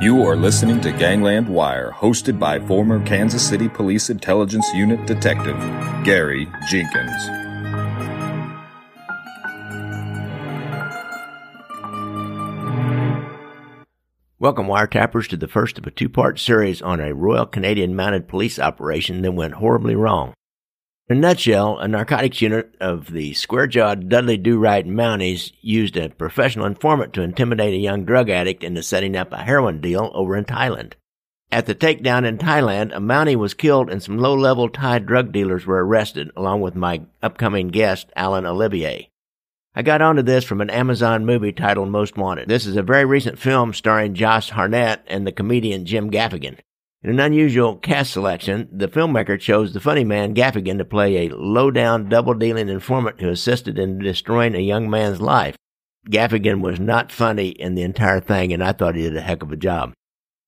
You are listening to Gangland Wire, hosted by former Kansas City Police Intelligence Unit Detective Gary Jenkins. Welcome, wiretappers, to the first of a two part series on a Royal Canadian Mounted Police operation that went horribly wrong. In a nutshell, a narcotics unit of the square jawed Dudley Do Right Mounties used a professional informant to intimidate a young drug addict into setting up a heroin deal over in Thailand. At the takedown in Thailand, a Mountie was killed and some low level Thai drug dealers were arrested, along with my upcoming guest, Alain Olivier. I got onto this from an Amazon movie titled Most Wanted. This is a very recent film starring Josh Hartnett and the comedian Jim Gaffigan. In an unusual cast selection, the filmmaker chose the funny man Gaffigan to play a low-down, double-dealing informant who assisted in destroying a young man's life. Gaffigan was not funny in the entire thing, and I thought he did a heck of a job.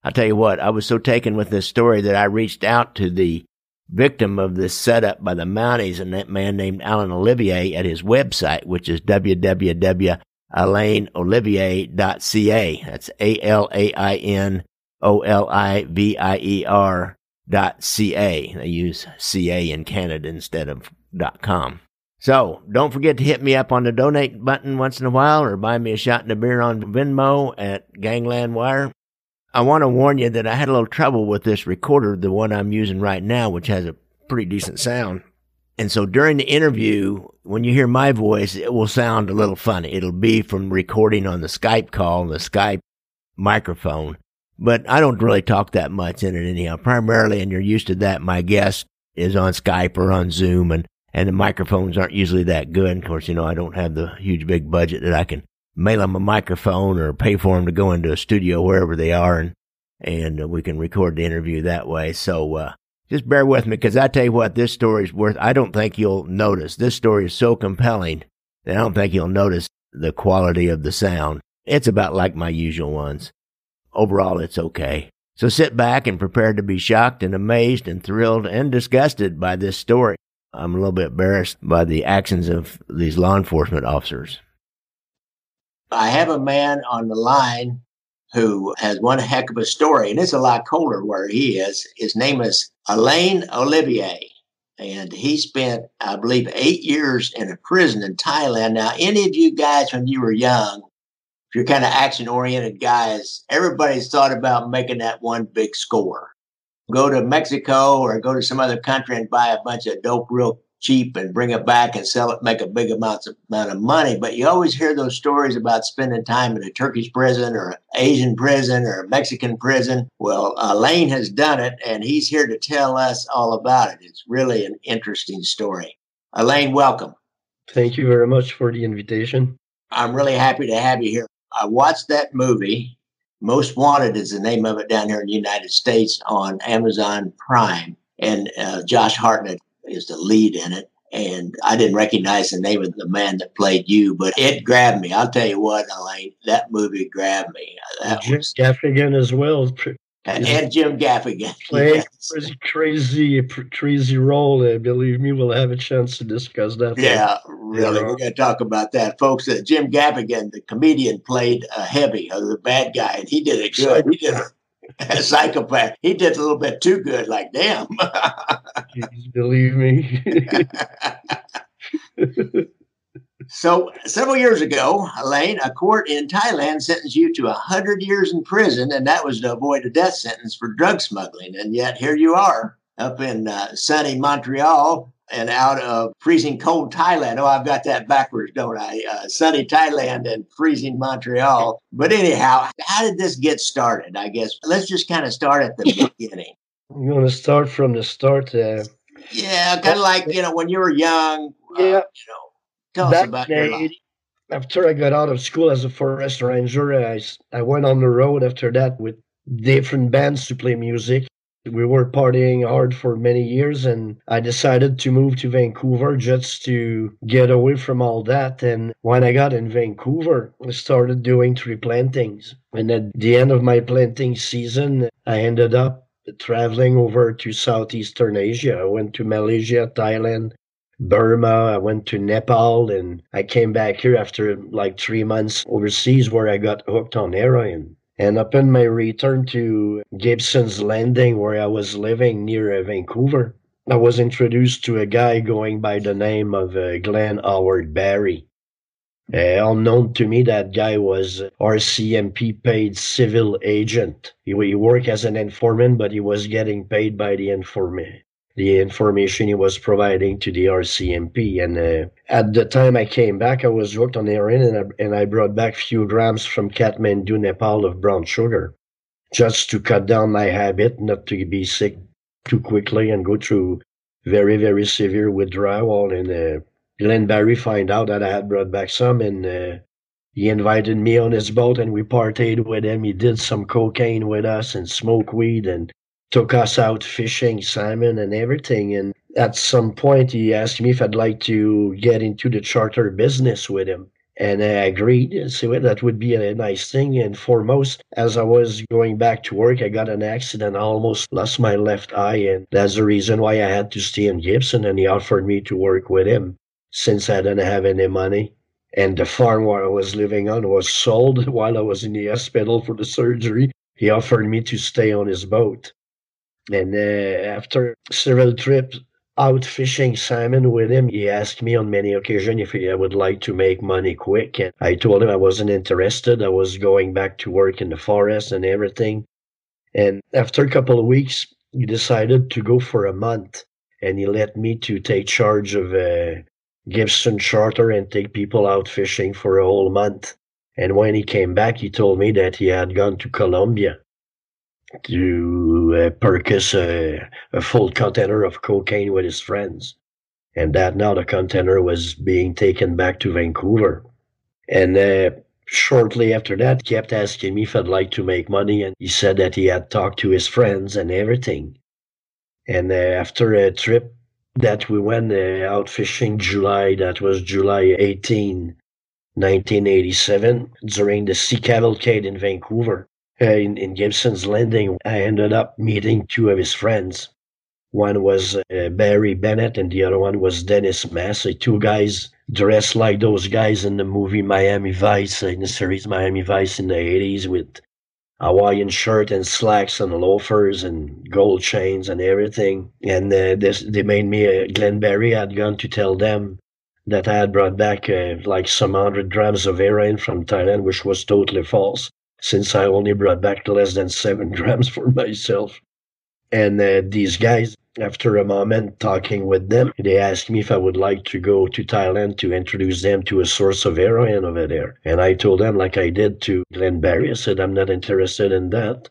I'll tell you what, I was so taken with this story that I reached out to the victim of this setup by the Mounties and that man named Alain Olivier at his website, which is www.alainolivier.ca. That's A-L-A-I-N O-L-I-V-I-E-R dot C-A. They use C-A in Canada instead of dot com. So don't forget to hit me up on the donate button once in a while or buy me a shot and a beer on Venmo at Gangland Wire. I want to warn you that I had a little trouble with this recorder, the one I'm using right now, which has a pretty decent sound. And so during the interview, when you hear my voice, it will sound a little funny. It'll be from recording on the Skype call, the Skype microphone. But I don't really talk that much in it anyhow. Primarily, and you're used to that, my guest is on Skype or on Zoom and, and the microphones aren't usually that good. Of course, you know, I don't have the huge big budget that I can mail them a microphone or pay for them to go into a studio wherever they are and and we can record the interview that way. So uh, just bear with me because I tell you what, this story is worth. I don't think you'll notice. This story is so compelling that I don't think you'll notice the quality of the sound. It's about like my usual ones. Overall, it's okay. So sit back and prepare to be shocked and amazed and thrilled and disgusted by this story. I'm a little bit embarrassed by the actions of these law enforcement officers. I have a man on the line who has one heck of a story, and it's a lot colder where he is. His name is Alain Olivier, and he spent, I believe, eight years in a prison in Thailand. Now, any of you guys, when you were young, if you're kind of action oriented guys, everybody's thought about making that one big score. Go to Mexico or go to some other country and buy a bunch of dope real cheap and bring it back and sell it, make a big amount of, amount of money. But you always hear those stories about spending time in a Turkish prison or an Asian prison or a Mexican prison. Well, Elaine has done it, and he's here to tell us all about it. It's really an interesting story. Elaine, welcome. Thank you very much for the invitation. I'm really happy to have you here. I watched that movie. Most Wanted is the name of it down here in the United States on Amazon Prime. And uh, Josh Hartnett is the lead in it. And I didn't recognize the name of the man that played you, but it grabbed me. I'll tell you what, Alain, that movie grabbed me. That Jim was, Gaffigan as well. And, and Jim Gaffigan. Playing yes. crazy, crazy role. Uh, believe me, we'll have a chance to discuss that. Yeah, really. Yeah. We're going to talk about that. Folks, uh, Jim Gaffigan, the comedian, played uh, Heavy, uh, the bad guy, and he did it good. He did a psychopath. He did a little bit too good. Like, damn. believe me. So, several years ago, Elaine, a court in Thailand sentenced you to 100 years in prison, and that was to avoid a death sentence for drug smuggling. And yet, here you are up in uh, sunny Montreal and out of freezing cold Thailand. Oh, I've got that backwards, don't I? Uh, sunny Thailand and freezing Montreal. But anyhow, how did this get started? I guess let's just kind of start at the beginning. You want to start from the start? Uh, yeah, kind of like you know when you were young. Uh, yeah, you know, tell us about day, your life. After I got out of school as a forest ranger, I, I went on the road after that with different bands to play music. We were partying hard for many years, and I decided to move to Vancouver just to get away from all that. And when I got in Vancouver, I started doing tree plantings. And at the end of my planting season, I ended up traveling over to Southeastern Asia. I went to Malaysia, Thailand, Burma, I went to Nepal, and I came back here after like three months overseas where I got hooked on heroin. And upon my return to Gibson's Landing, where I was living near uh, Vancouver, I was introduced to a guy going by the name of uh, Glenn Howard Barry. Uh, unknown to me, that guy was RCMP paid civil agent. He, he worked as an informant, but he was getting paid by the informant the information he was providing to the RCMP. And uh, at the time I came back, I was hooked on heroin, and I, and I brought back a few grams from Kathmandu, Nepal, of brown sugar, just to cut down my habit, not to be sick too quickly and go through very, very severe withdrawal. And uh, Glenn Barry find out that I had brought back some, and uh, he invited me on his boat, and we partied with him. He did some cocaine with us and smoked weed, and took us out fishing salmon and everything. And at some point, he asked me if I'd like to get into the charter business with him. And I agreed. So that would be a nice thing. And foremost, as I was going back to work, I got an accident. I almost lost my left eye. And that's the reason why I had to stay in Gibson. And he offered me to work with him since I didn't have any money. And the farm where I was living on was sold while I was in the hospital for the surgery. He offered me to stay on his boat. And uh, after several trips out fishing salmon with him, he asked me on many occasions if I would like to make money quick. And I told him I wasn't interested. I was going back to work in the forest and everything. And after a couple of weeks, he decided to go for a month. And he let me to take charge of a uh, Gibson charter and take people out fishing for a whole month. And when he came back, he told me that he had gone to Colombia to uh, purchase a, a full container of cocaine with his friends. And that now the container was being taken back to Vancouver. And uh, shortly after that, kept asking me if I'd like to make money. And he said that he had talked to his friends and everything. And uh, after a trip that we went uh, out fishing July, that was July 18, 1987, during the Sea Cavalcade in Vancouver in, in Gibson's Landing, I ended up meeting two of his friends. One was uh, Barry Bennett, and the other one was Dennis Massey. Two guys dressed like those guys in the movie Miami Vice, in the series Miami Vice in the 80s, with Hawaiian shirt and slacks and loafers and gold chains and everything. And uh, this, they made me, uh, Glenn Barry had gone to tell them that I had brought back uh, like some hundred grams of heroin from Thailand, which was totally false since I only brought back less than seven grams for myself. And uh, these guys, after a moment talking with them, they asked me if I would like to go to Thailand to introduce them to a source of heroin over there. And I told them, like I did to Glenn Barry, I said, I'm not interested in that.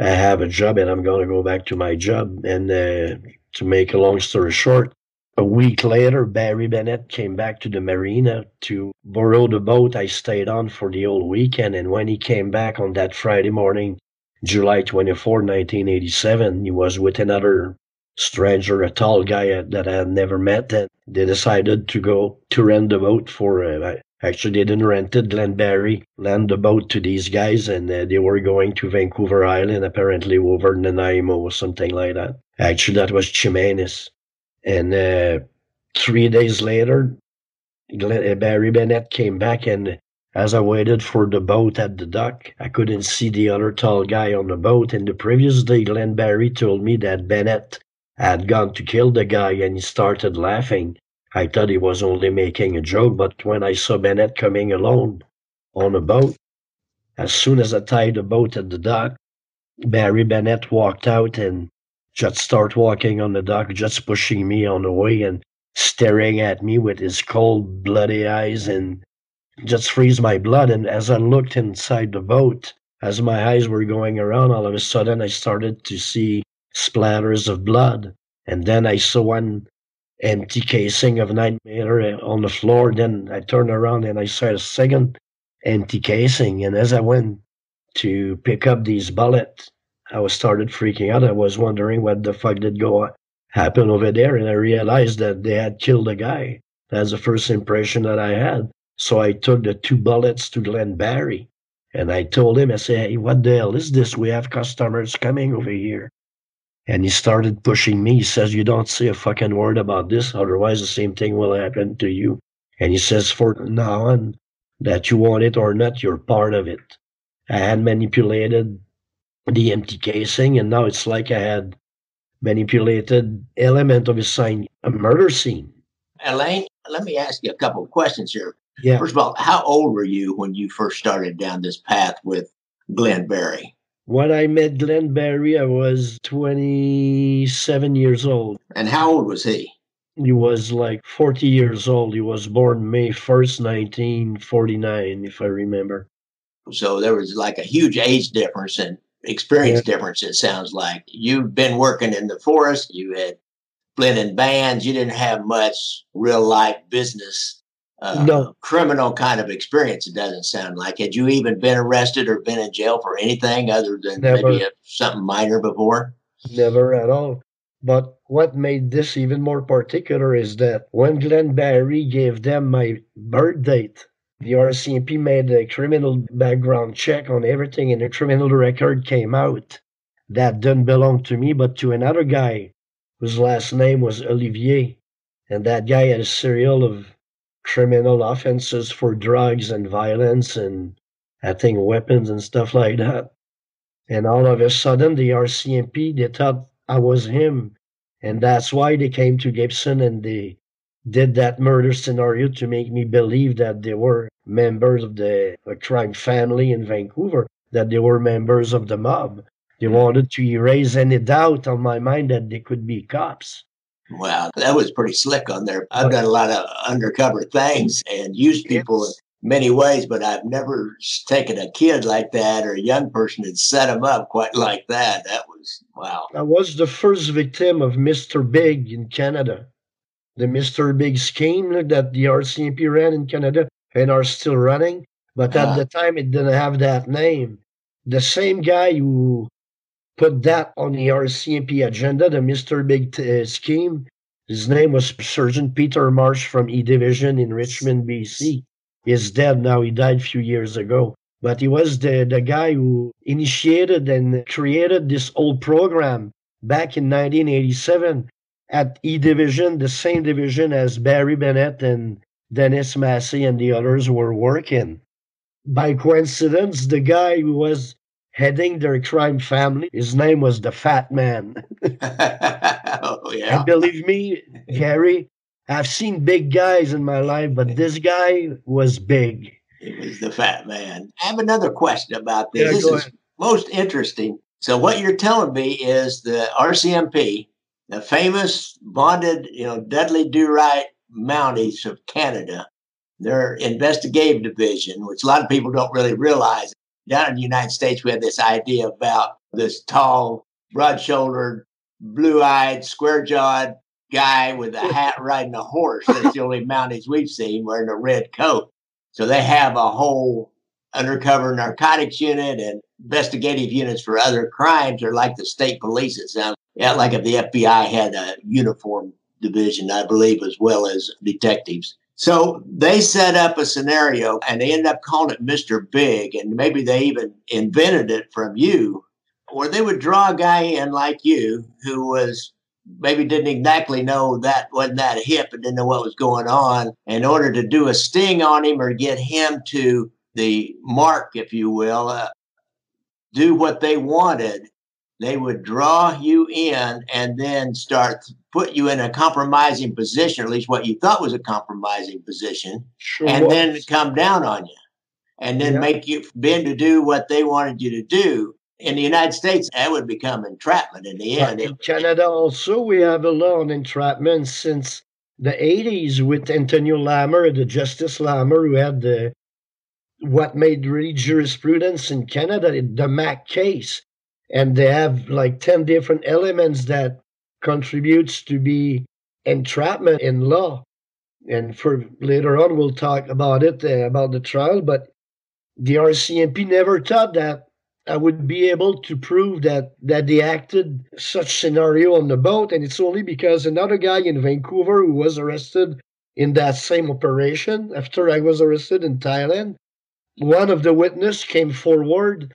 I have a job and I'm going to go back to my job. And uh, to make a long story short, a week later, Barry Bennett came back to the marina to borrow the boat I stayed on for the whole weekend. And when he came back on that Friday morning, July 24, 1987, he was with another stranger, a tall guy that I had never met. And they decided to go to rent the boat for, uh, actually, they didn't rent it. Glenn Barry lent the boat to these guys, and uh, they were going to Vancouver Island, apparently over Nanaimo or something like that. Actually, that was Chemainus. And uh, three days later, uh, Barry Bennett came back, and as I waited for the boat at the dock, I couldn't see the other tall guy on the boat. And the previous day, Glenn Barry told me that Bennett had gone to kill the guy, and he started laughing. I thought he was only making a joke, but when I saw Bennett coming alone on a boat, as soon as I tied the boat at the dock, Barry Bennett walked out and just start walking on the dock, just pushing me on the way and staring at me with his cold, bloody eyes and just freeze my blood. And as I looked inside the boat, as my eyes were going around, all of a sudden I started to see splatters of blood. And then I saw one empty casing of 9 millimeter on the floor. Then I turned around and I saw a second empty casing. And as I went to pick up these bullets, I was started freaking out. I was wondering what the fuck did go happen over there, and I realized that they had killed a guy. That's the first impression that I had. So I took the two bullets to Glenn Barry, and I told him, I said, "Hey, what the hell is this? We have customers coming over here." And he started pushing me. He says, "You don't say a fucking word about this, otherwise the same thing will happen to you." And he says, "For now on, that you want it or not, you're part of it." I had manipulated the empty casing, and now it's like I had manipulated element of a scene, a murder scene. Elaine, let me ask you a couple of questions here. Yeah. First of all, how old were you when you first started down this path with Glenn Barry? When I met Glenn Barry, I was 27 years old. And how old was he? He was like 40 years old. He was born May 1st, 1949, if I remember. So there was like a huge age difference and experience yeah. difference, it sounds like. You've been working in the forest, you had blending bands, you didn't have much real life business uh, no. criminal kind of experience. It doesn't sound like. Had you even been arrested or been in jail for anything other than Never. maybe a, something minor before? Never at all. But what made this even more particular is that when Glenn Barry gave them my birth date, the RCMP made a criminal background check on everything, and the criminal record came out. That didn't belong to me, but to another guy whose last name was Olivier. And that guy had a serial of criminal offenses for drugs and violence and I think weapons and stuff like that. And all of a sudden, the RCMP, they thought I was him. And that's why they came to Gibson and they did that murder scenario to make me believe that they were members of the uh, crime family in Vancouver, that they were members of the mob. They wanted to erase any doubt on my mind that they could be cops. Wow, that was pretty slick on there. I've done a lot of undercover things and used people in many ways, but I've never taken a kid like that or a young person and set them up quite like that. That was wow. I was the first victim of Mr. Big in Canada. The Mr. Big scheme that the RCMP ran in Canada and are still running, but at uh, the time it didn't have that name. The same guy who put that on the RCMP agenda, the Mr. Big t- uh, scheme. His name was Sergeant Peter Marsh from E Division in Richmond, BC. He's dead now. He died a few years ago. But he was the, the guy who initiated and created this old program back in 1987 at E Division, the same division as Barry Bennett and Dennis Massey and the others were working. By coincidence, the guy who was heading their crime family. His name was the Fat Man. oh, yeah. And believe me, Gary, I've seen big guys in my life, but this guy was big. It was the Fat Man. I have another question about this. Yeah, this is most interesting. So, what you're telling me is the RCMP, the famous bonded, you know, Dudley Do Right Mounties of Canada, their investigative division, which a lot of people don't really realize, down in the United States, we had this idea about this tall, broad shouldered, blue eyed, square jawed guy with a hat riding a horse. That's the only Mounties we've seen wearing a red coat. So they have a whole undercover narcotics unit and investigative units for other crimes are like the state police. It sounds yeah, like if the FBI had a uniform division, I believe, as well as detectives. So they set up a scenario and they ended up calling it Mr. Big. And maybe they even invented it from you, where they would draw a guy in like you who was maybe didn't exactly know that wasn't that hip and didn't know what was going on in order to do a sting on him or get him to the mark, if you will, uh, do what they wanted they would draw you in and then start put you in a compromising position, at least what you thought was a compromising position, sure and was. then come down on you and then yeah. make you bend to do what they wanted you to do. In the United States, that would become entrapment in the end. in Canada, also, we have a law on entrapment since the 80s with Antonio Lamer, the Justice Lamer, who had the what made really jurisprudence in Canada, the Mack case and they have like 10 different elements that contributes to be entrapment in law. And for later on we'll talk about it uh, about the trial but the rcmp never thought that i would be able to prove that that they acted such scenario on the boat. And it's only because another guy in vancouver who was arrested in that same operation after i was arrested in thailand one of the witness came forward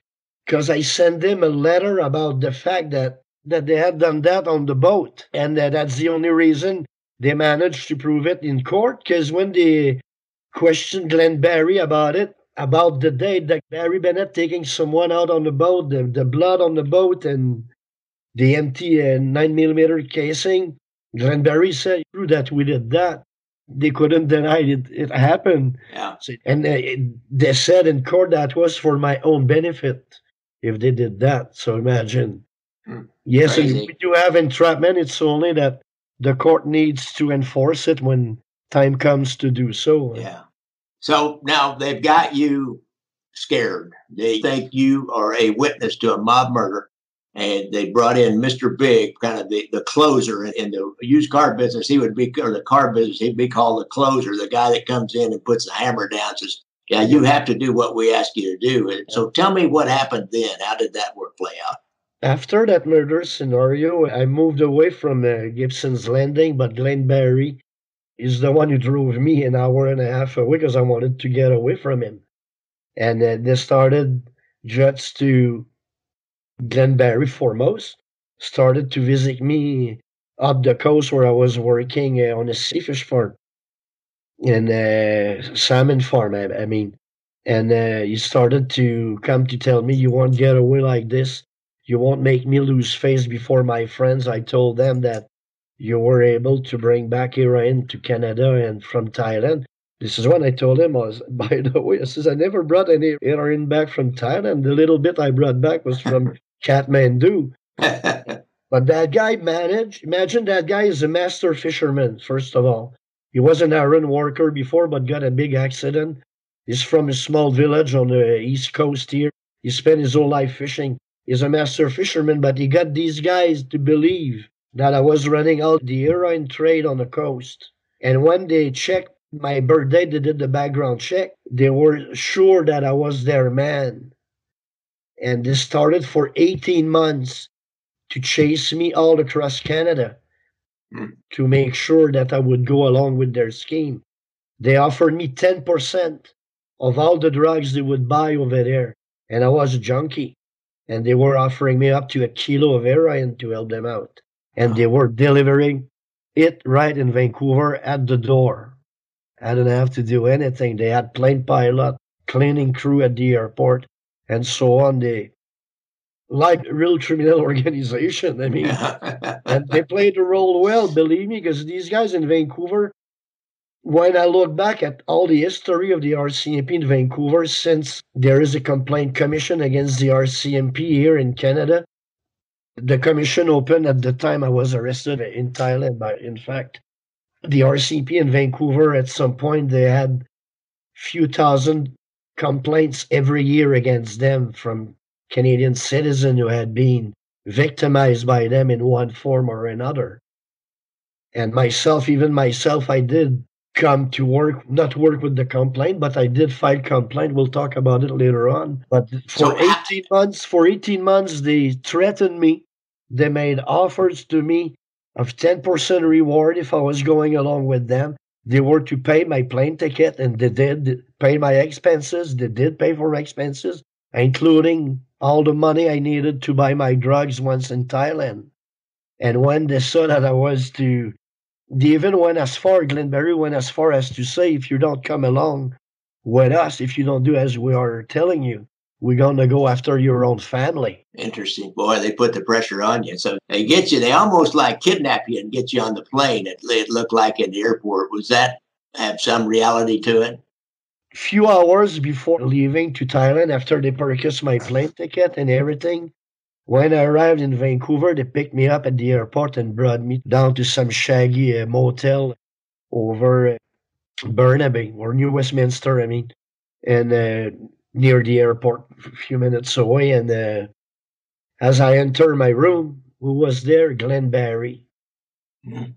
because I sent them a letter about the fact that that they had done that on the boat, and that that's the only reason they managed to prove it in court. Because when they questioned Glenn Barry about it, about the day that Barry Bennett taking someone out on the boat, the, the blood on the boat, and the empty uh, 9 millimeter casing. Glenn Barry said through that we did that. They couldn't deny it. It happened. Yeah. And uh, they said in court that was for my own benefit if they did that. So imagine. Hmm. Yes, Crazy. and we do have entrapment. It's only that the court needs to enforce it when time comes to do so. Yeah. So now they've got you scared. They think you are a witness to a mob murder. And they brought in Mr. Big, kind of the, the closer in the used car business. He would be, or the car business, he'd be called the closer, the guy that comes in and puts the hammer down, says, Yeah, you have to do what we ask you to do. And so tell me what happened then. How did that work play out? After that murder scenario, I moved away from uh, Gibson's Landing, but Glenn Barry is the one who drove me an hour and a half away because I wanted to get away from him. And uh, they started jets to Glenn Barry foremost, started to visit me up the coast where I was working uh, on a seafish farm and uh, salmon farm. I, I mean, and uh, he started to come to tell me, "You won't get away like this. You won't make me lose face before my friends." I told them that you were able to bring back heroin to Canada and from Thailand. This is when I told him, I was, by the way, I says, I never brought any heroin back from Thailand. The little bit I brought back was from Kathmandu. but that guy managed, imagine that guy is a master fisherman, first of all. He was an iron worker before, but got a big accident. He's from a small village on the east coast here. He spent his whole life fishing. He's a master fisherman, but he got these guys to believe that I was running out the heroin trade on the coast. And when they checked my birthday, they did the background check. They were sure that I was their man. And they started for 18 months to chase me all across Canada. To make sure that I would go along with their scheme. They offered me 10% of all the drugs they would buy over there. And I was a junkie. And they were offering me up to a kilo of heroin to help them out and they were delivering it right in Vancouver at the door. I didn't have to do anything. They had plane pilot, cleaning crew at the airport, and so on. They like real criminal organization. I mean, and they played the role well, believe me, because these guys in Vancouver, when I look back at all the history of the RCMP in Vancouver, since there is a complaint commission against the RCMP here in Canada, the commission opened at the time I was arrested in Thailand. But in fact, the RCMP in Vancouver at some point they had few thousand complaints every year against them from Canadian citizen who had been victimized by them in one form or another. And myself, even myself, I did come to work, not work with the complaint, but I did file complaint. We'll talk about it later on. But for 18 months, for 18 months, they threatened me they made offers to me of 10% reward if I was going along with them. They were to pay my plane ticket and they did pay my expenses. They did pay for expenses, including all the money I needed to buy my drugs once in Thailand. And when they saw that I was to, they even went as far, Glenn Barry went as far as to say, if you don't come along with us, if you don't do as we are telling you, we're going to go after your own family. Interesting. Boy, they put the pressure on you. So they get you, they almost like kidnap you and get you on the plane. It, it looked like in the airport. Was that have some reality to it? Few hours before leaving to Thailand, after they purchased my plane ticket and everything, when I arrived in Vancouver, they picked me up at the airport and brought me down to some shaggy uh, motel over uh, Burnaby or New Westminster, I mean. And uh, near the airport, a few minutes away. And uh, as I enter my room, who was there? Glenn Barry. Mm-hmm.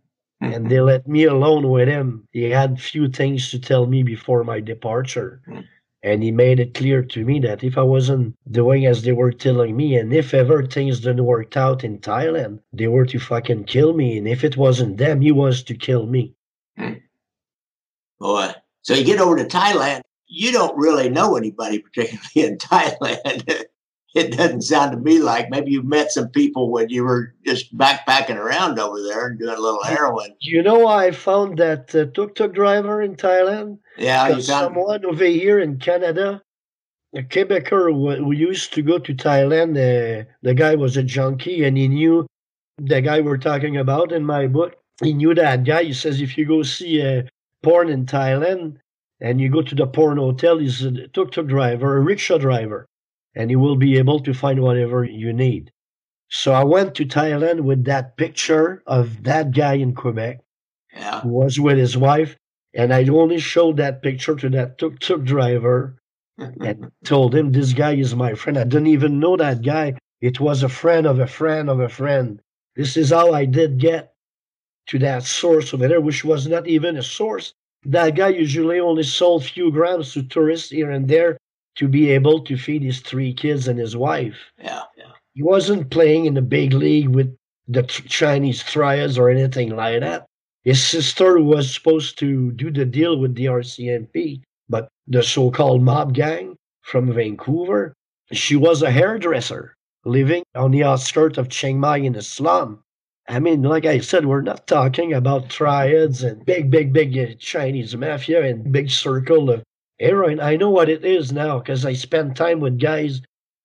And they let me alone with him. He had few things to tell me before my departure. Mm-hmm. And he made it clear to me that if I wasn't doing as they were telling me, and if ever things didn't work out in Thailand, they were to fucking kill me. And if it wasn't them, he was to kill me. Hmm. Boy. So you get over to Thailand you don't really know anybody, particularly in Thailand. It doesn't sound to me like maybe you met some people when you were just backpacking around over there and doing a little heroin. You know, I found that uh, tuk tuk driver in Thailand. Yeah, you found someone over here in Canada a Quebecer who used to go to Thailand. Uh, the guy was a junkie, and he knew the guy we're talking about in my book. He knew that guy. He says if you go see a porn in Thailand and you go to the porn hotel, he's a tuk-tuk driver, a rickshaw driver, and you will be able to find whatever you need. So I went to Thailand with that picture of that guy in Quebec yeah. who was with his wife, and I only showed that picture to that tuk-tuk driver and told him this guy is my friend. I didn't even know that guy. It was a friend of a friend of a friend. This is how I did get to that source over there, which was not even a source. That guy usually only sold few grams to tourists here and there to be able to feed his three kids and his wife. Yeah, yeah. He wasn't playing in the big league with the Chinese triads or anything like that. His sister was supposed to do the deal with the RCMP, but the so called mob gang from Vancouver, she was a hairdresser living on the outskirts of Chiang Mai in a slum. I mean, like I said, we're not talking about triads and big, big, big uh, Chinese mafia and big circle of heroin. I know what it is now because I spent time with guys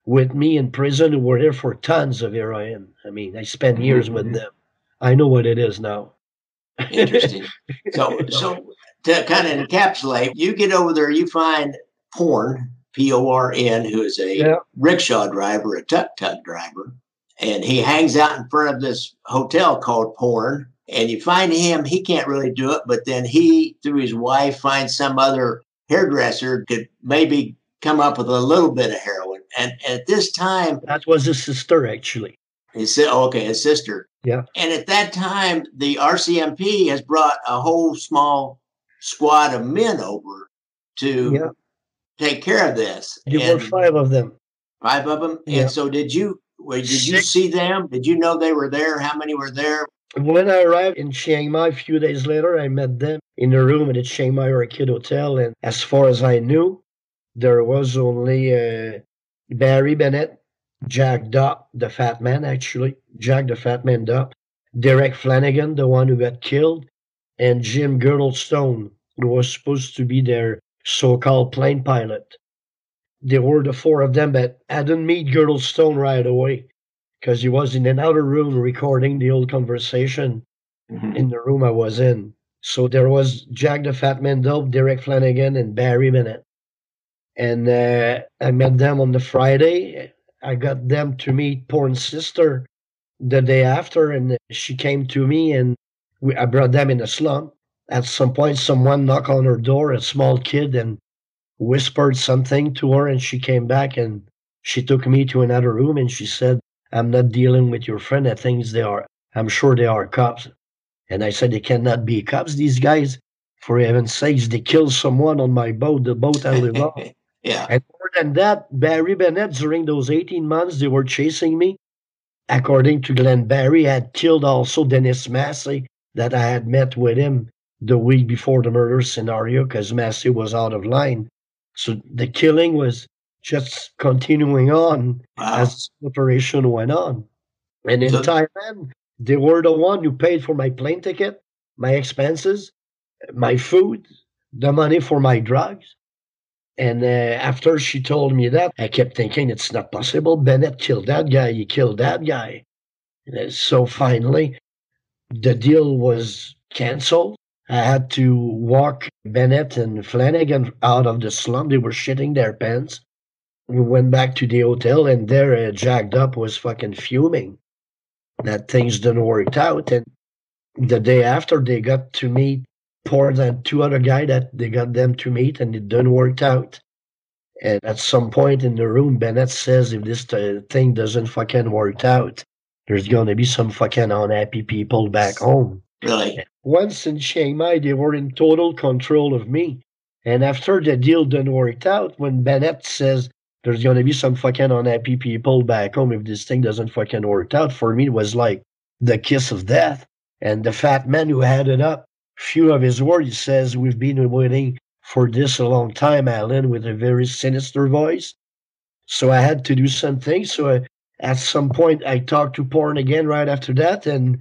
with me in prison who were there for tons of heroin. I mean, I spent years mm-hmm. with them. I know what it is now. Interesting. so, so to kind of encapsulate, you get over there, you find porn, P O R N, who is a yeah. rickshaw driver, a tuk tuk driver, and he hangs out in front of this hotel called Porn. And you find him, he can't really do it, but then he, through his wife, finds some other hairdresser could maybe come up with a little bit of heroin. And at this time, that was his sister, actually. He said, oh, okay, his sister. Yeah. And at that time, the RCMP has brought a whole small squad of men over to yeah. take care of this. There were five of them. Five of them. Yeah. And so, did you? Did Six. you see them? Did you know they were there? How many were there? When I arrived in Chiang Mai a few days later, I met them in a room at the Chiang Mai Orchid Hotel. And as far as I knew, there was only uh, Barry Bennett, Jack Dopp, the fat man, actually, Jack the fat man Dopp, Derek Flanagan, the one who got killed, and Jim Girdlestone, who was supposed to be their so called plane pilot. There were the four of them, but I didn't meet Girdlestone right away because he was in another room recording the old conversation mm-hmm. in the room I was in. So there was Jack the Fat Man Dopp, Derek Flanagan, and Barry Bennett. And uh, I met them on the Friday. I got them to meet Porn's sister the day after, and she came to me and we, I brought them in a slum. At some point, someone knocked on her door, a small kid, and whispered something to her, and she came back and she took me to another room and she said, I'm not dealing with your friend. I think they are, I'm sure they are cops. And I said, they cannot be cops. These guys, for heaven's sakes, they killed someone on my boat, the boat I live on. yeah. And more than that, Barry Bennett, during those 18 months, they were chasing me. According to Glenn Barry, had killed also Dennis Massey, that I had met with him the week before the murder scenario because Massey was out of line. So the killing was just continuing on wow. as the operation went on. And in so, Thailand, they were the one who paid for my plane ticket, my expenses, my food, the money for my drugs. And uh, after she told me that, I kept thinking it's not possible. Bennett killed that guy. He killed that guy. And so finally, the deal was canceled. I had to walk Bennett and Flanagan out of the slum. They were shitting their pants. We went back to the hotel, and there, uh, Jack Dopp was fucking fuming that things didn't work out. And the day after, they got to meet Porn and two other guy that they got them to meet, and it didn't work out. And at some point in the room, Bennett says, if this uh, thing doesn't fucking work out, there's going to be some fucking unhappy people back home. Really? Once in Chiang Mai, they were in total control of me. And after the deal didn't work out, when Bennett says there's going to be some fucking unhappy people back home if this thing doesn't fucking work out, for me, it was like the kiss of death. And the fat man who had it up, few of his words, he says, We've been waiting for this a long time, Alan, with a very sinister voice. So I had to do something. So I, at some point, I talked to Porn again right after that. And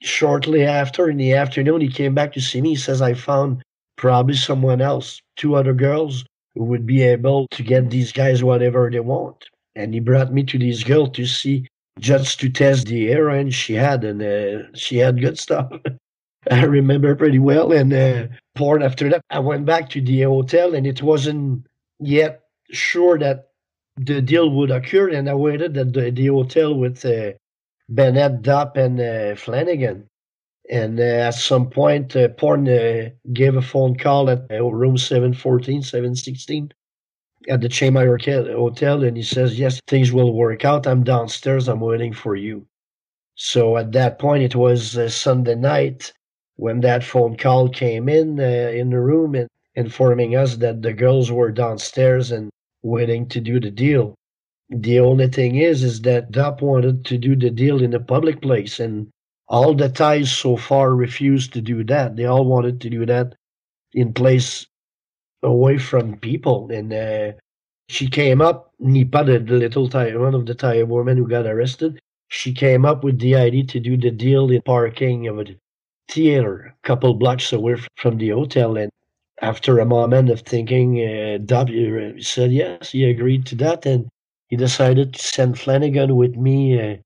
shortly after, in the afternoon, he came back to see me. He says, I found probably someone else, two other girls would be able to get these guys whatever they want. And he brought me to this girl to see just to test the heroin she had, and uh, she had good stuff. I remember pretty well. And uh, porn after that, I went back to the hotel, and it wasn't yet sure that the deal would occur. And I waited at the, the hotel with uh, Bennett, Dupp, and uh, Flanagan. And uh, at some point, uh, Porn uh, gave a phone call at uh, room 714, 716 at the Chamber Hotel, and he says, Yes, things will work out. I'm downstairs. I'm waiting for you. So at that point, it was uh, Sunday night when that phone call came in uh, in the room and informing us that the girls were downstairs and waiting to do the deal. The only thing is, is that Dupp wanted to do the deal in a public place, and all the Thais so far refused to do that. They all wanted to do that in place away from people. And uh, she came up, Nipa, the, little Thai, one of the Thai women who got arrested, she came up with the idea to do the deal in parking of a theater a couple blocks away from the hotel. And after a moment of thinking, uh, W said yes, he agreed to that. And he decided to send Flanagan with me uh,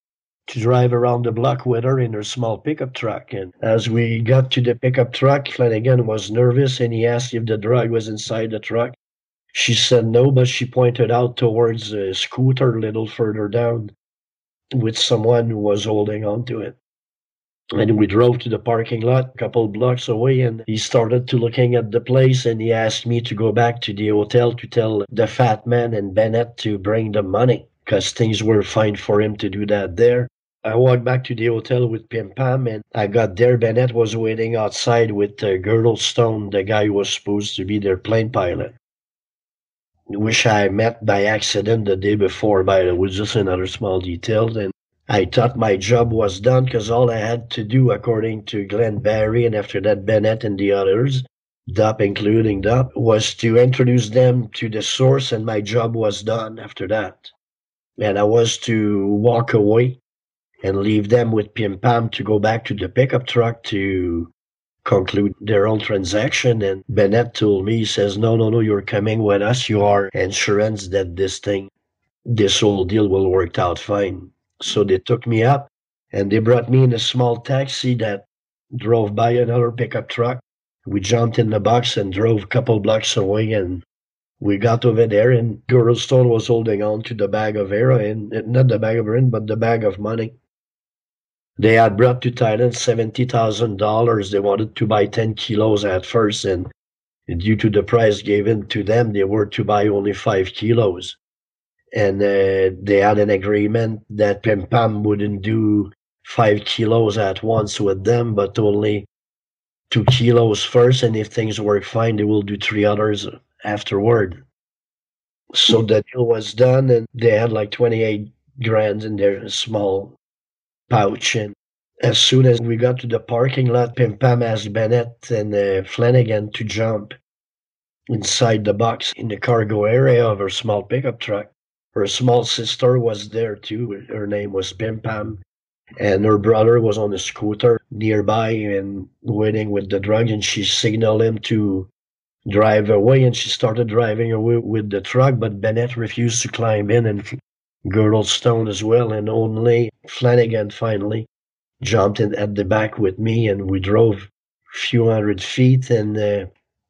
to drive around the block with her in her small pickup truck. And as we got to the pickup truck, Flanagan was nervous and he asked if the drug was inside the truck. She said no, but she pointed out towards a scooter a little further down with someone who was holding on to it. And we drove to the parking lot a couple blocks away and he started to looking at the place and he asked me to go back to the hotel to tell the fat man and Bennett to bring the money because things were fine for him to do that there. I walked back to the hotel with Pim Pam, and I got there. Bennett was waiting outside with uh, Girdlestone, the guy who was supposed to be their plane pilot. Which I met by accident the day before, but it was just another small detail. And I thought my job was done because all I had to do, according to Glenn Barry, and after that Bennett and the others, Dupp including Dupp, was to introduce them to the source, and my job was done after that. And I was to walk away and leave them with Pim Pam to go back to the pickup truck to conclude their own transaction. And Bennett told me, he says, no, no, no, you're coming with us. You are insurance that this thing, this whole deal will work out fine. So they took me up and they brought me in a small taxi that drove by another pickup truck. We jumped in the box and drove a couple blocks away and we got over there and Girdlestone was holding on to the bag of heroin, not the bag of heroin, but the bag of money. They had brought to Thailand $70,000. They wanted to buy 10 kilos at first, and due to the price given to them, they were to buy only 5 kilos. And uh, they had an agreement that Pim Pam wouldn't do 5 kilos at once with them, but only 2 kilos first, and if things work fine, they will do 3 others afterward. So the deal was done, and they had like 28 grand in their small pouch. And as soon as we got to the parking lot, Pim Pam asked Bennett and uh, Flanagan to jump inside the box in the cargo area of her small pickup truck. Her small sister was there too. Her name was Pim Pam. And her brother was on a scooter nearby and waiting with the drug. And she signaled him to drive away. And she started driving away with the truck. But Bennett refused to climb in. And Girdlestone as well, and only Flanagan finally jumped in at the back with me, and we drove a few hundred feet, and uh,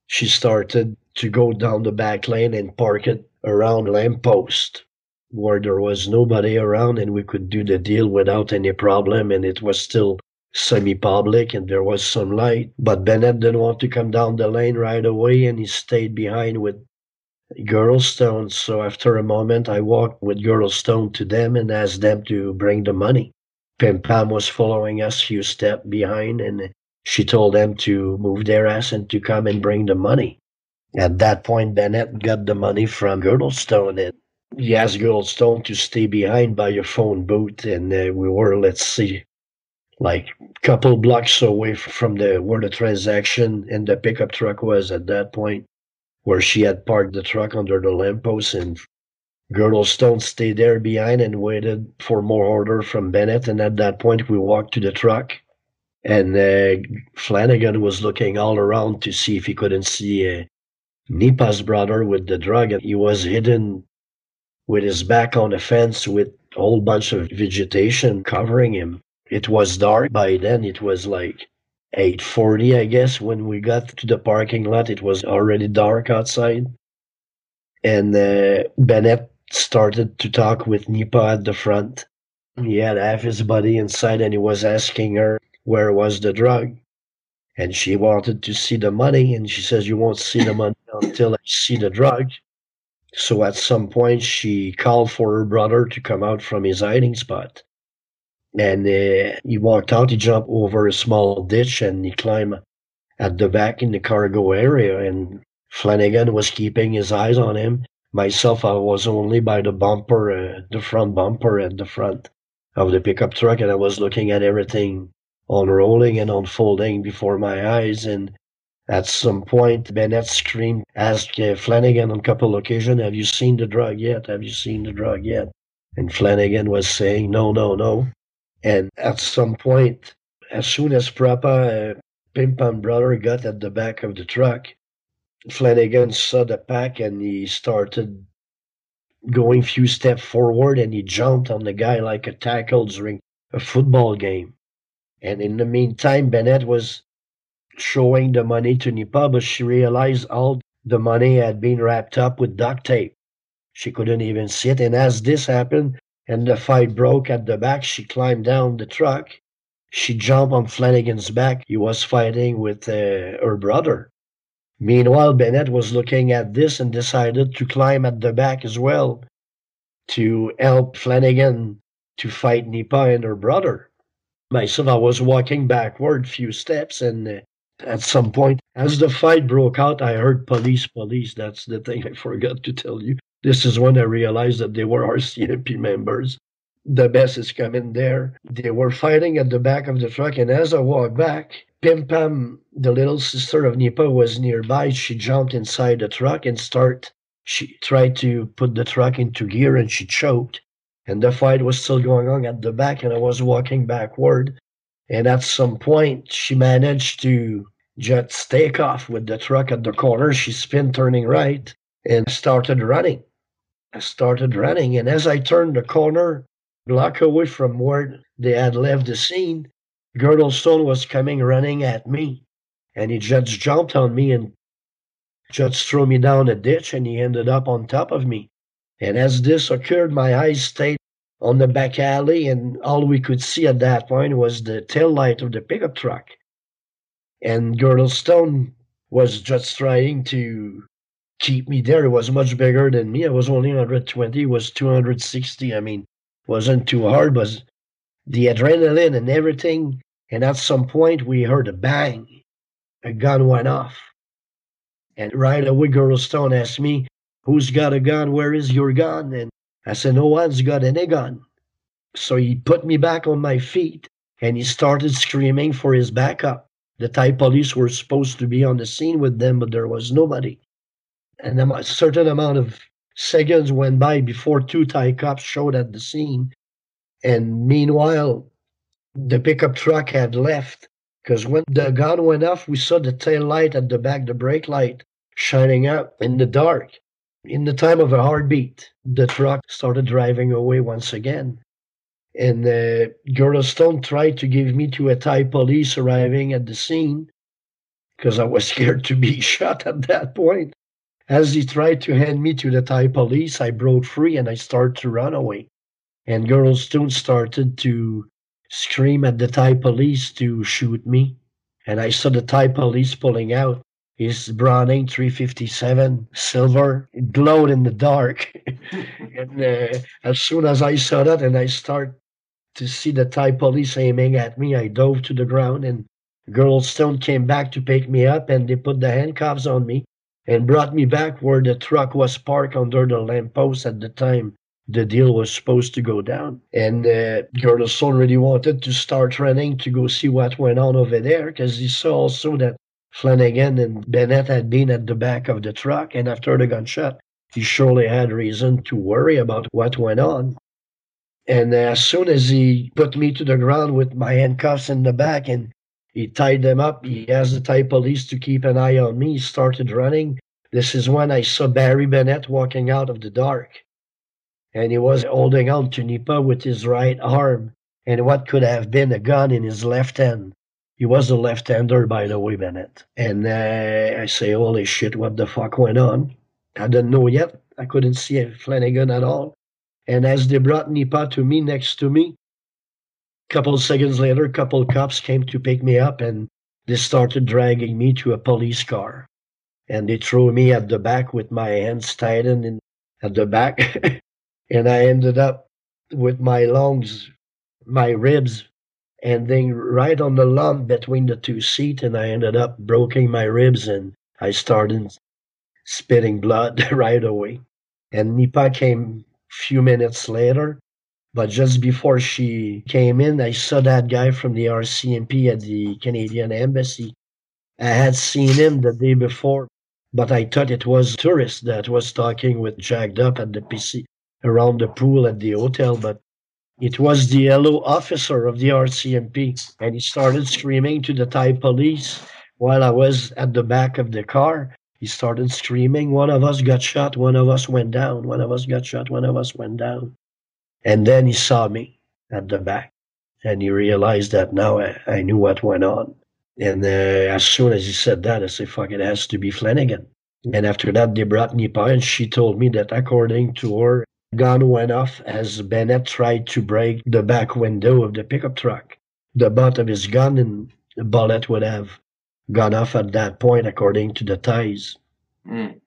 she started to go down the back lane and park it around lamppost where there was nobody around and we could do the deal without any problem and it was still semi-public and there was some light. But bennett didn't want to come down the lane right away and he stayed behind with Girdlestone. So after a moment, I walked with Girdlestone to them and asked them to bring the money. Pim Pam was following us a few steps behind, and she told them to move their ass and to come and bring the money. At that point, Bennett got the money from Girdlestone, and he asked Girdlestone to stay behind by a phone booth, and uh, we were, let's see, like couple blocks away from the where the transaction and the pickup truck was at that point where she had parked the truck under the lamppost and Girdlestone stayed there behind and waited for more order from Bennett. And at that point, we walked to the truck. And uh, Flanagan was looking all around to see if he couldn't see uh, Nipa's brother with the drug, and he was hidden with his back on the fence with a whole bunch of vegetation covering him. It was dark by then. It was like 8:40, I guess, when we got to the parking lot. It was already dark outside, and uh, Bennett started to talk with Nipa at the front. He had half his body inside, and he was asking her where was the drug and she wanted to see the money and she says you won't see the money until i see the drug so at some point she called for her brother to come out from his hiding spot and uh, he walked out he jumped over a small ditch and he climbed at the back in the cargo area and flanagan was keeping his eyes on him myself i was only by the bumper uh, the front bumper at the front of the pickup truck and i was looking at everything unrolling and unfolding before my eyes. And at some point, Bennett screamed, asked uh, Flanagan on a couple occasions, Have you seen the drug yet? Have you seen the drug yet? And Flanagan was saying, No, no, no. And at some point, as soon as Papa, uh, Pim Pam brother, got at the back of the truck, Flanagan saw the pack and he started going few steps forward and he jumped on the guy like a tackle during a football game. And in the meantime, Bennett was showing the money to Nipa, but she realized all the money had been wrapped up with duct tape. She couldn't even see it. And as this happened and the fight broke at the back, she climbed down the truck. She jumped on Flanagan's back. He was fighting with uh, her brother. Meanwhile, Bennett was looking at this and decided to climb at the back as well to help Flanagan to fight Nipa and her brother myself, I was walking backward few steps, and uh, at some point, as the fight broke out, I heard police, police. That's the thing I forgot to tell you. This is when I realized that they were RCMP members. The best is coming there. They were fighting at the back of the truck, and as I walked back, Pim Pam, the little sister of Nipa, was nearby. She jumped inside the truck and start. She tried to put the truck into gear, and she choked and the fight was still going on at the back and I was walking backward. And at some point she managed to just take off with the truck at the corner. She spin turning right and started running. I started running and as I turned the corner, block away from where they had left the scene, Girdlestone was coming running at me. And he just jumped on me and just threw me down a ditch and he ended up on top of me. And as this occurred, my eyes stayed on the back alley, and all we could see at that point was the tail light of the pickup truck. And Girdlestone was just trying to keep me there. It was much bigger than me. I was only 120, It was 260. I mean, wasn't too hard, but the adrenaline and everything. And at some point, we heard a bang. A gun went off. And right away, Girdlestone asked me, Who's got a gun? Where is your gun? And I said, No one's got any gun. So he put me back on my feet and he started screaming for his backup. The Thai police were supposed to be on the scene with them, but there was nobody. And a certain amount of seconds went by before two Thai cops showed at the scene. And meanwhile, the pickup truck had left because when the gun went off, we saw the tail light at the back, the brake light shining out in the dark. In the time of a heartbeat, the truck started driving away once again. And uh, tried to give me to a Thai police arriving at the scene because I was scared to be shot at that point. As he tried to hand me to the Thai police, I broke free and I started to run away. And Girdlestone started to scream at the Thai police to shoot me. And I saw the Thai police pulling out his Browning 357 silver. It glowed in the dark. and uh, as soon as I saw that and I start to see the Thai police aiming at me, I dove to the ground and Girdlestone came back to pick me up and they put the handcuffs on me and brought me back where the truck was parked under the lamppost at the time the deal was supposed to go down. And uh, Girdlestone really wanted to start running to go see what went on over there because he saw also that Flanagan and Bennett had been at the back of the truck, and after the gunshot, he surely had reason to worry about what went on. And as soon as he put me to the ground with my handcuffs in the back and he tied them up, he asked the Thai police to keep an eye on me, he started running This is when I saw Barry Bennett walking out of the dark. And he was holding on to Nipa with his right arm and what could have been a gun in his left hand. He was a left-hander, by the way, Bennett. And uh, I say, holy shit, what the fuck went on? I didn't know yet. I couldn't see Flanagan at all. And as they brought Nipa to me next to me, couple seconds later, a couple cops came to pick me up and they started dragging me to a police car. And they threw me at the back with my hands tightened in, at the back. and I ended up with my lungs, my ribs, and then right on the lump between the two seats. And I ended up breaking my ribs and I started spitting blood right away. And Nipa came a few minutes later but just before she came in, I saw that guy from the RCMP at the Canadian Embassy. I had seen him the day before, but I thought it was tourist that was talking with Jacked Up at the PC around the pool at the hotel, but it was the yellow officer of the RCMP, and he started screaming to the Thai police while I was at the back of the car. He started screaming, One of us got shot, one of us went down, one of us got shot, one of us went down. And then he saw me at the back and he realized that now I, I knew what went on. And uh, as soon as he said that, I said, fuck, it has to be Flanagan. And after that, they brought Nipa and she told me that according to her, gun went off as Bennett tried to break the back window of the pickup truck. The butt of his gun and the bullet would have gone off at that point, according to the Thais. Mm.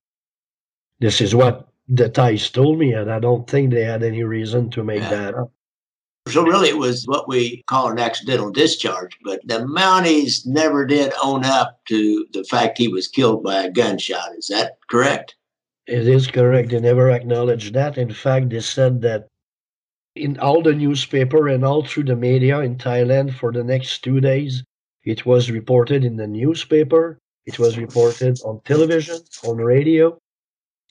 This is what the Thais told me, and I don't think they had any reason to make yeah. that up. So really, it was what we call an accidental discharge. But the Mounties never did own up to the fact he was killed by a gunshot. Is that correct? It is correct. They never acknowledged that. In fact, they said that in all the newspaper and all through the media in Thailand for the next two days, it was reported in the newspaper, it was reported on television, on radio,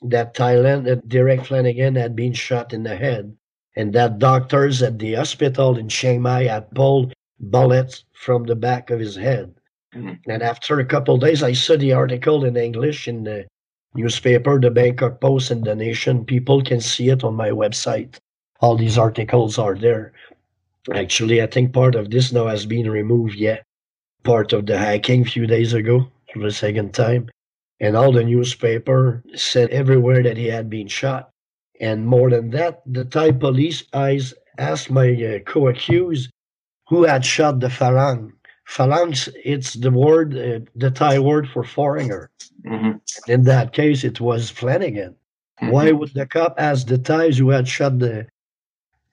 that Thailand, that Derek Flanagan had been shot in the head, and that doctors at the hospital in Chiang Mai had pulled bullets from the back of his head. Mm-hmm. And after a couple days, I saw the article in English in the newspaper, the Bangkok Post and the Nation. People can see it on my website. All these articles are there. Actually, I think part of this now has been removed Yeah, Part of the hacking a few days ago for the second time and all the newspaper said everywhere that he had been shot. And more than that, the Thai police eyes asked my uh, co-accused who had shot the Farang. Farang, it's the word, uh, the Thai word for foreigner. Mm-hmm. In that case, it was Flanagan. Mm-hmm. Why would the cop ask the Thais who had shot the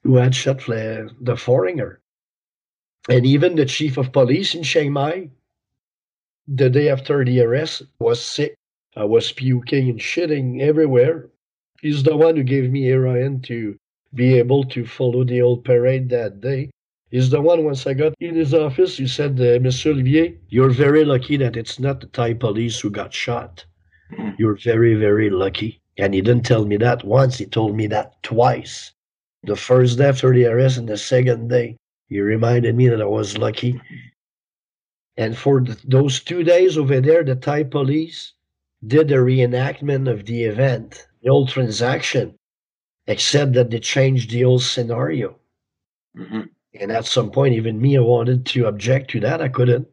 who had shot the foreigner? And even the chief of police in Chiang Mai, the day after the arrest, was sick I was puking and shitting everywhere. He's the one who gave me heroin to be able to follow the old parade that day. He's the one, once I got in his office, he said, uh, Monsieur Olivier, you're very lucky that it's not the Thai police who got shot. Hmm. You're very, very lucky. And he didn't tell me that once, he told me that twice. The first day after the arrest and the second day, he reminded me that I was lucky. And for the, those two days over there, the Thai police, did a reenactment of the event, the old transaction, except that they changed the old scenario. Mm-hmm. And at some point, even me, I wanted to object to that. I couldn't.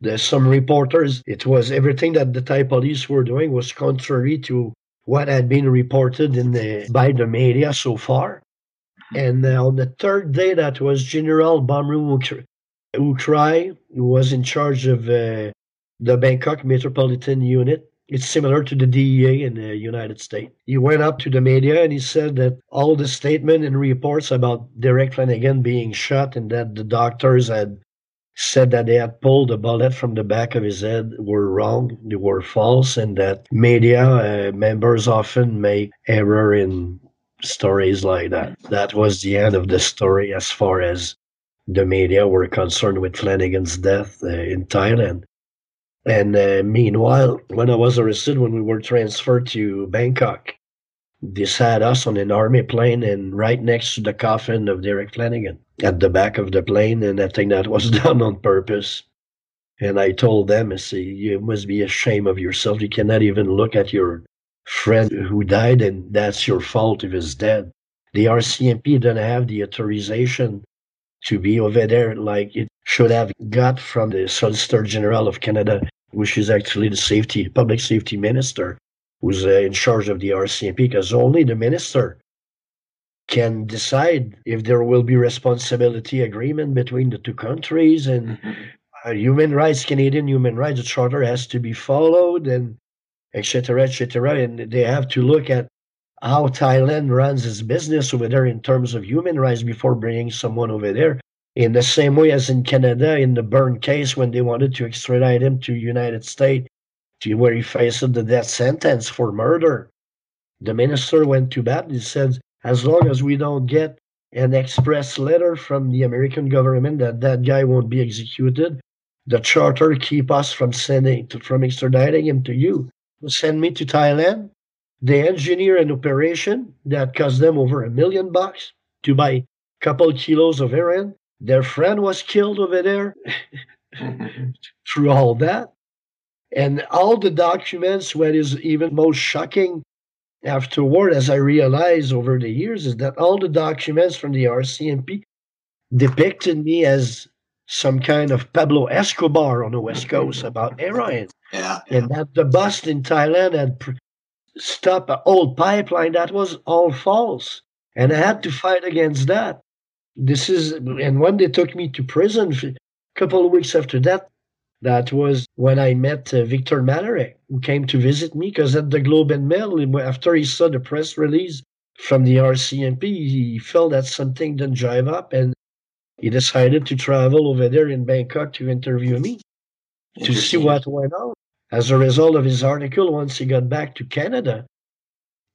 There's some reporters, it was everything that the Thai police were doing was contrary to what had been reported in the by the media so far. And uh, on the third day, that was General Bamru Who was in charge of uh, the Bangkok Metropolitan Unit, it's similar to the DEA in the United States. He went up to the media and he said that all the statement and reports about Derek Flanagan being shot and that the doctors had said that they had pulled a bullet from the back of his head were wrong, they were false, and that media uh, members often make error in stories like that. That was the end of the story as far as the media were concerned with Flanagan's death uh, in Thailand. And uh, meanwhile, when I was arrested, when we were transferred to Bangkok, they sat us on an army plane and right next to the coffin of Derek Flanagan at the back of the plane. And I think that was done on purpose. And I told them, I say, you must be ashamed of yourself. You cannot even look at your friend who died, and that's your fault if he's dead. The RCMP didn't have the authorization to be over there like it should have got from the Solicitor General of Canada, which is actually the safety, public safety minister, who's uh, in charge of the RCMP, because only the minister can decide if there will be responsibility agreement between the two countries and uh, human rights, Canadian human rights charter has to be followed and etc. etc. And they have to look at how Thailand runs its business over there in terms of human rights before bringing someone over there. In the same way as in Canada, in the Byrne case, when they wanted to extradite him to United States, to where he faced the death sentence for murder, the minister went to bat. He said, as long as we don't get an express letter from the American government that that guy won't be executed, the charter keep us from sending to, from extraditing him to you. Send me to Thailand they engineer an operation that cost them over a million bucks to buy a couple kilos of heroin. Their friend was killed over there through all that. And all the documents, what is even most shocking afterward, as I realized over the years, is that all the documents from the RCMP depicted me as some kind of Pablo Escobar on the West Coast about heroin. Yeah, yeah. And that the bust in Thailand had stop an old pipeline. That was all false. And I had to fight against that. This is, and when they took me to prison, a couple of weeks after that, that was when I met uh, Victor Malarek, who came to visit me because at the Globe and Mail, after he saw the press release from the RCMP, he felt that something didn't drive up and he decided to travel over there in Bangkok to interview me to see what went on. As a result of his article, once he got back to Canada,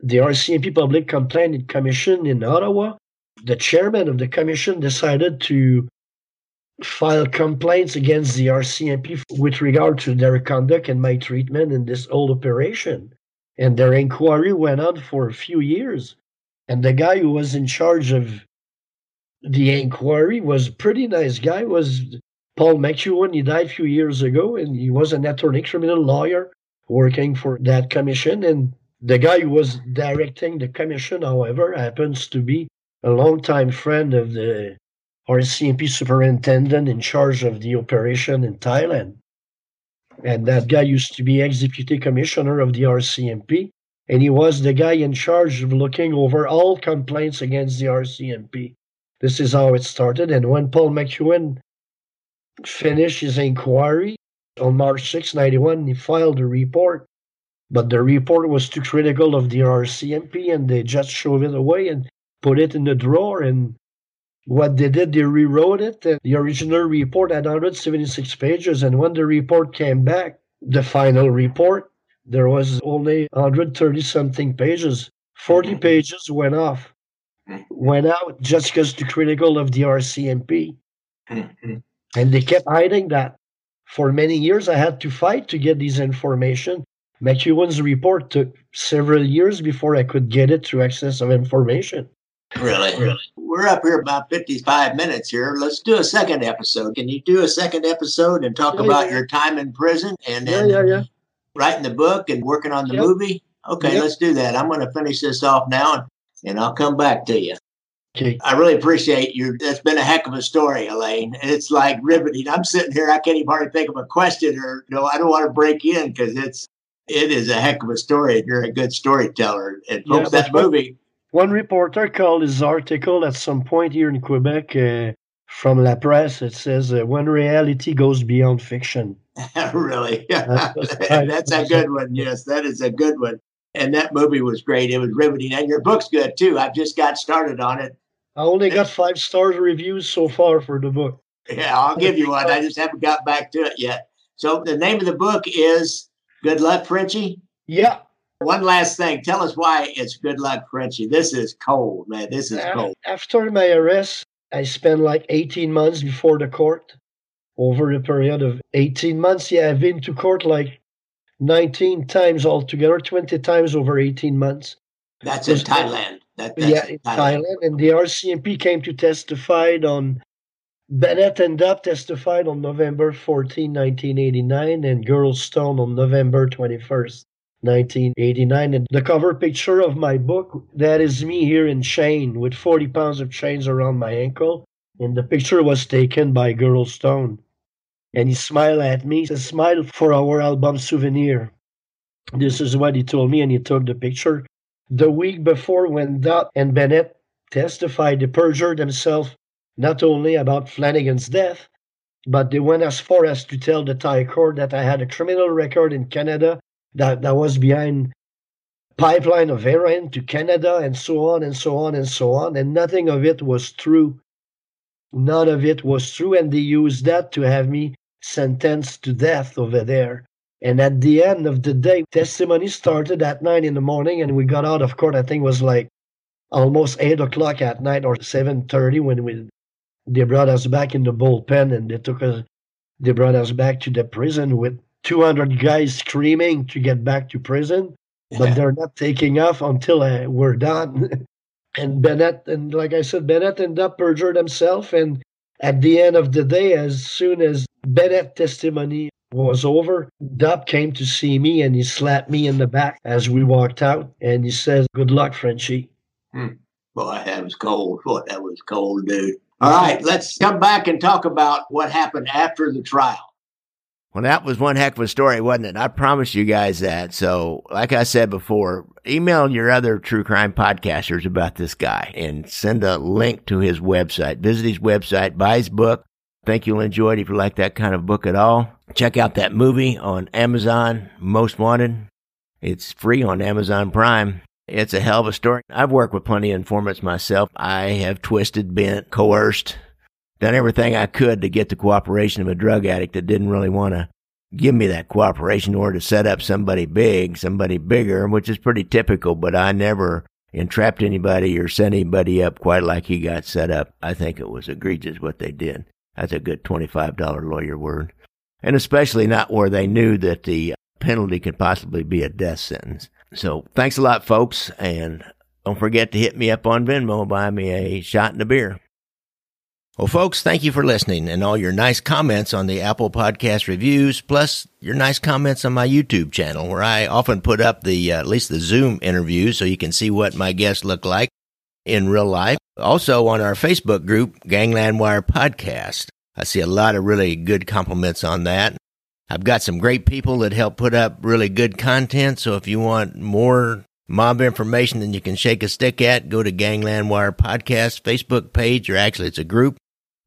the RCMP Public Complaint Commission in Ottawa, the chairman of the commission decided to file complaints against the RCMP with regard to their conduct and my treatment in this whole operation. And their inquiry went on for a few years. And the guy who was in charge of the inquiry was a pretty nice guy, was Paul McEwen, he died a few years ago, and he was an attorney, criminal lawyer working for that commission. And the guy who was directing the commission, however, happens to be a longtime friend of the RCMP superintendent in charge of the operation in Thailand. And that guy used to be ex deputy commissioner of the RCMP. And he was the guy in charge of looking over all complaints against the RCMP. This is how it started. And when Paul McEwen finished his inquiry on March 6, 91. He filed a report, but the report was too critical of the RCMP and they just shoved it away and put it in the drawer. And what they did, they rewrote it. And the original report had 176 pages. And when the report came back, the final report, there was only 130 something pages. 40 mm-hmm. pages went off, went out just because too critical of the RCMP. And they kept hiding that. For many years, I had to fight to get this information. McEwen's report took several years before I could get it through access of information. Really? Really? We're up here about 55 minutes here. Let's do a second episode. Can you do a second episode and talk yeah, about yeah. your time in prison and then yeah, yeah, writing the book and working on the yep. movie? Okay, yep. let's do that. I'm going to finish this off now and, and I'll come back to you. I really appreciate you. That's been a heck of a story, Alain. It's like riveting. I'm sitting here, I can't even hardly think of a question or, you know, I don't want to break in because it's, it is a heck of a story. And you're a good storyteller. And folks, yeah, that movie. One reporter called his article at some point here in Quebec uh, from La Presse. It says, uh, when reality goes beyond fiction. really? That's a good one. Yes, that is a good one. And that movie was great. It was riveting. And your book's good too. I've just got started on it. I only got five stars reviews so far for the book. Yeah, I'll give you one. I just haven't got back to it yet. So the name of the book is Good Luck, Frenchie. Yeah. One last thing. Tell us why it's Good Luck, Frenchie. This is cold, man. This is cold. After my arrest, I spent like 18 months before the court. Over a period of 18 months, yeah, I've been to court like 19 times altogether, 20 times over 18 months. That's in Thailand. That, yeah, in Thailand. Thailand. And the RCMP came to testify on Bennett and Dopp testified on November 14, 1989, and Girdlestone on November 21st, 1989. And the cover picture of my book, that is me here in chain with 40 pounds of chains around my ankle. And the picture was taken by Girdlestone. And he smiled at me. He said, Smile for our album souvenir. This is what he told me, and he took the picture. The week before, when Dopp and Bennett testified, they perjured themselves not only about Flanagan's death, but they went as far as to tell the Thai court that I had a criminal record in Canada that, that was behind pipeline of heroin to Canada and so on and so on and so on. And nothing of it was true. None of it was true. And they used that to have me sentenced to death over there. And at the end of the day, testimony started at nine in the morning and we got out of court. I think it was like almost eight o'clock at night or seven thirty when we they brought us back in the bullpen and they took us they brought us back to the prison with 200 guys screaming to get back to prison but they're not taking off until uh, we're done and bennett and like i said bennett ended up perjured himself and at the end of the day as soon as bennett testimony was over Dopp came to see me and he slapped me in the back as we walked out and he says good luck frenchie hmm. boy that was cold boy that was cold dude all right, let's come back and talk about what happened after the trial. Well, that was one heck of a story, wasn't it? I promised you guys that. So, like I said before, email your other true crime podcasters about this guy and send a link to his website. Visit his website, buy his book. Think you'll enjoy it if you like that kind of book at all. Check out that movie on Amazon, Most Wanted. It's free on Amazon Prime. It's a hell of a story. I've worked with plenty of informants myself. I have twisted, bent, coerced, done everything I could to get the cooperation of a drug addict that didn't really want to give me that cooperation or to set up somebody big, somebody bigger, which is pretty typical, but I never entrapped anybody or set anybody up quite like he got set up. I think it was egregious what they did. That's a good $25 lawyer word. And especially not where they knew that the penalty could possibly be a death sentence. So thanks a lot, folks. And don't forget to hit me up on Venmo, and buy me a shot and a beer. Well, folks, thank you for listening and all your nice comments on the Apple Podcast reviews, plus your nice comments on my YouTube channel, where I often put up the, uh, at least the Zoom interviews so you can see what my guests look like in real life. Also on our Facebook group, Gangland Wire Podcast. I see a lot of really good compliments on that. I've got some great people that help put up really good content. So if you want more mob information that you can shake a stick at, go to Gangland Wire Podcast Facebook page, or actually it's a group.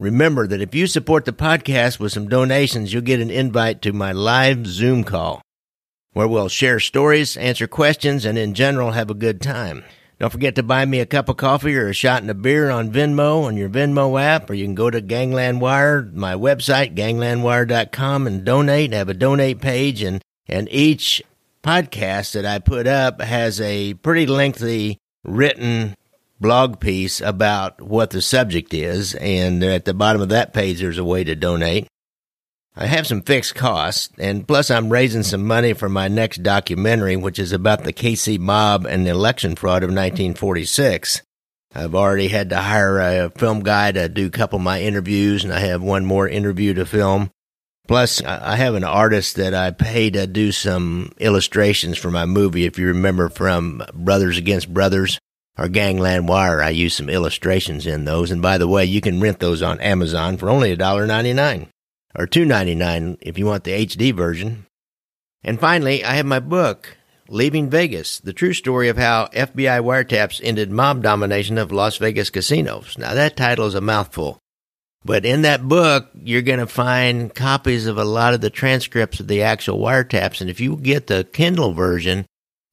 Remember that if you support the podcast with some donations, you'll get an invite to my live Zoom call where we'll share stories, answer questions, and in general have a good time. Don't forget to buy me a cup of coffee or a shot and a beer on Venmo on your Venmo app, or you can go to Gangland Wire, my website, ganglandwire.com, and donate. I have a donate page, and, and each podcast that I put up has a pretty lengthy written blog piece about what the subject is. And at the bottom of that page, there's a way to donate. I have some fixed costs, and plus I'm raising some money for my next documentary, which is about the KC mob and the election fraud of 1946. I've already had to hire a film guy to do a couple of my interviews, and I have one more interview to film. Plus, I have an artist that I pay to do some illustrations for my movie. If you remember from Brothers Against Brothers or Gangland Wire, I use some illustrations in those. And by the way, you can rent those on Amazon for only $1.99 or $2.99 if you want the HD version. And finally, I have my book, Leaving Vegas, the true story of how FBI wiretaps ended mob domination of Las Vegas casinos. Now that title is a mouthful. But in that book, you're going to find copies of a lot of the transcripts of the actual wiretaps. And if you get the Kindle version,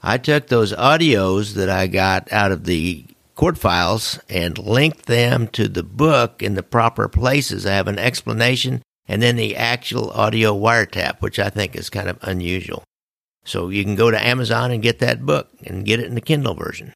I took those audios that I got out of the court files and linked them to the book in the proper places. I have an explanation and then the actual audio wiretap, which I think is kind of unusual. So you can go to Amazon and get that book and get it in the Kindle version.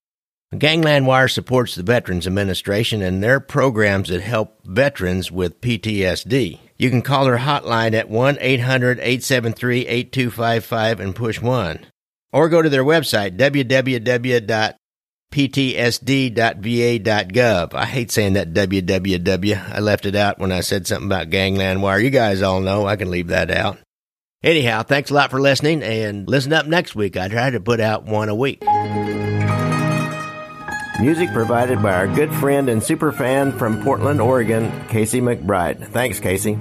Gangland Wire supports the Veterans Administration and their programs that help veterans with PTSD. You can call their hotline at 1 800 873 8255 and push 1. Or go to their website, www.ptsd.va.gov. I hate saying that www. I left it out when I said something about Gangland Wire. You guys all know I can leave that out. Anyhow, thanks a lot for listening and listen up next week. I try to put out one a week. Music provided by our good friend and super fan from Portland, Oregon, Casey McBride. Thanks, Casey.